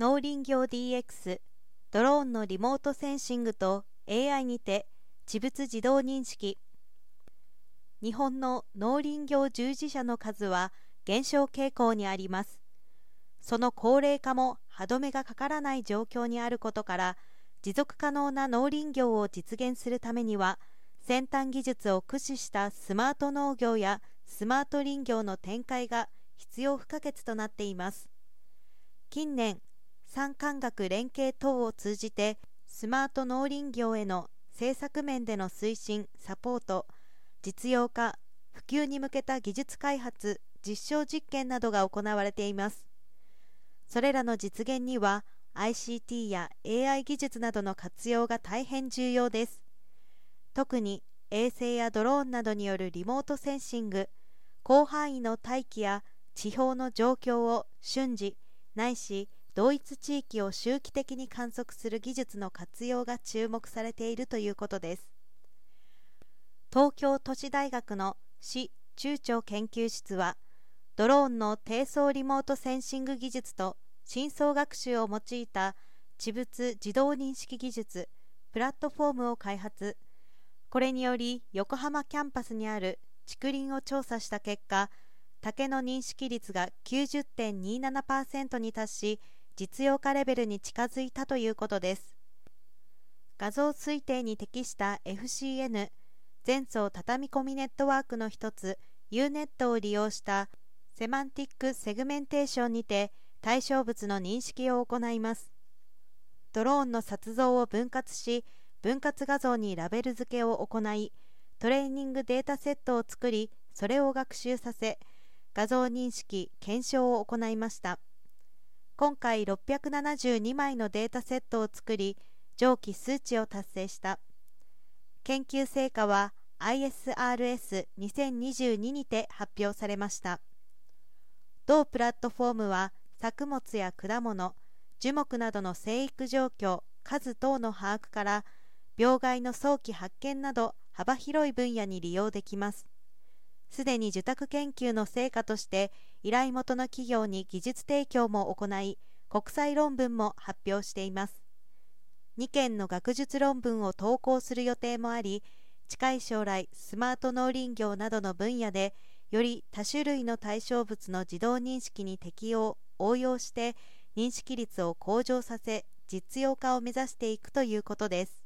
農林業 DX ドローンのリモートセンシングと AI にて地物自動認識。日本の農林業従事者の数は減少傾向にあります。その高齢化も歯止めがかからない状況にあることから持続可能な農林業を実現するためには先端技術を駆使したスマート農業やスマート林業の展開が必要不可欠となっています。近年産官学連携等を通じてスマート農林業への政策面での推進サポート実用化普及に向けた技術開発実証実験などが行われています。それらの実現には ICT や AI 技術などの活用が大変重要です。特に衛星やドローンなどによるリモートセンシング広範囲の大気や地表の状況を瞬時ないし同一地域を周期的に観測する技術の活用が注目されているということです。東京都市大学の市中長研究室はドローンの低層リモートセンシング技術と深層学習を用いた地物自動認識技術プラットフォームを開発。これにより横浜キャンパスにある竹林を調査した結果竹の認識率が90.27%に達し実用化レベルに近づいたということです。画像推定に適した FCN 全層畳み込みネットワークの一つ U-Net を利用したセマンティックセグメンテーションにて対象物の認識を行います。ドローンの撮像を分割し分割画像にラベル付けを行いトレーニングデータセットを作りそれを学習させ画像認識検証を行いました。今回672枚のデータセットを作り上記数値を達成した。研究成果は ISRS2022 にて発表されました。同プラットフォームは作物や果物樹木などの生育状況数等の把握から病害の早期発見など幅広い分野に利用できます。すでに受託研究の成果として依頼元の企業に技術提供も行い国際論文も発表しています。2件の学術論文を投稿する予定もあり近い将来スマート農林業などの分野でより多種類の対象物の自動認識に適用応用して認識率を向上させ実用化を目指していくということです。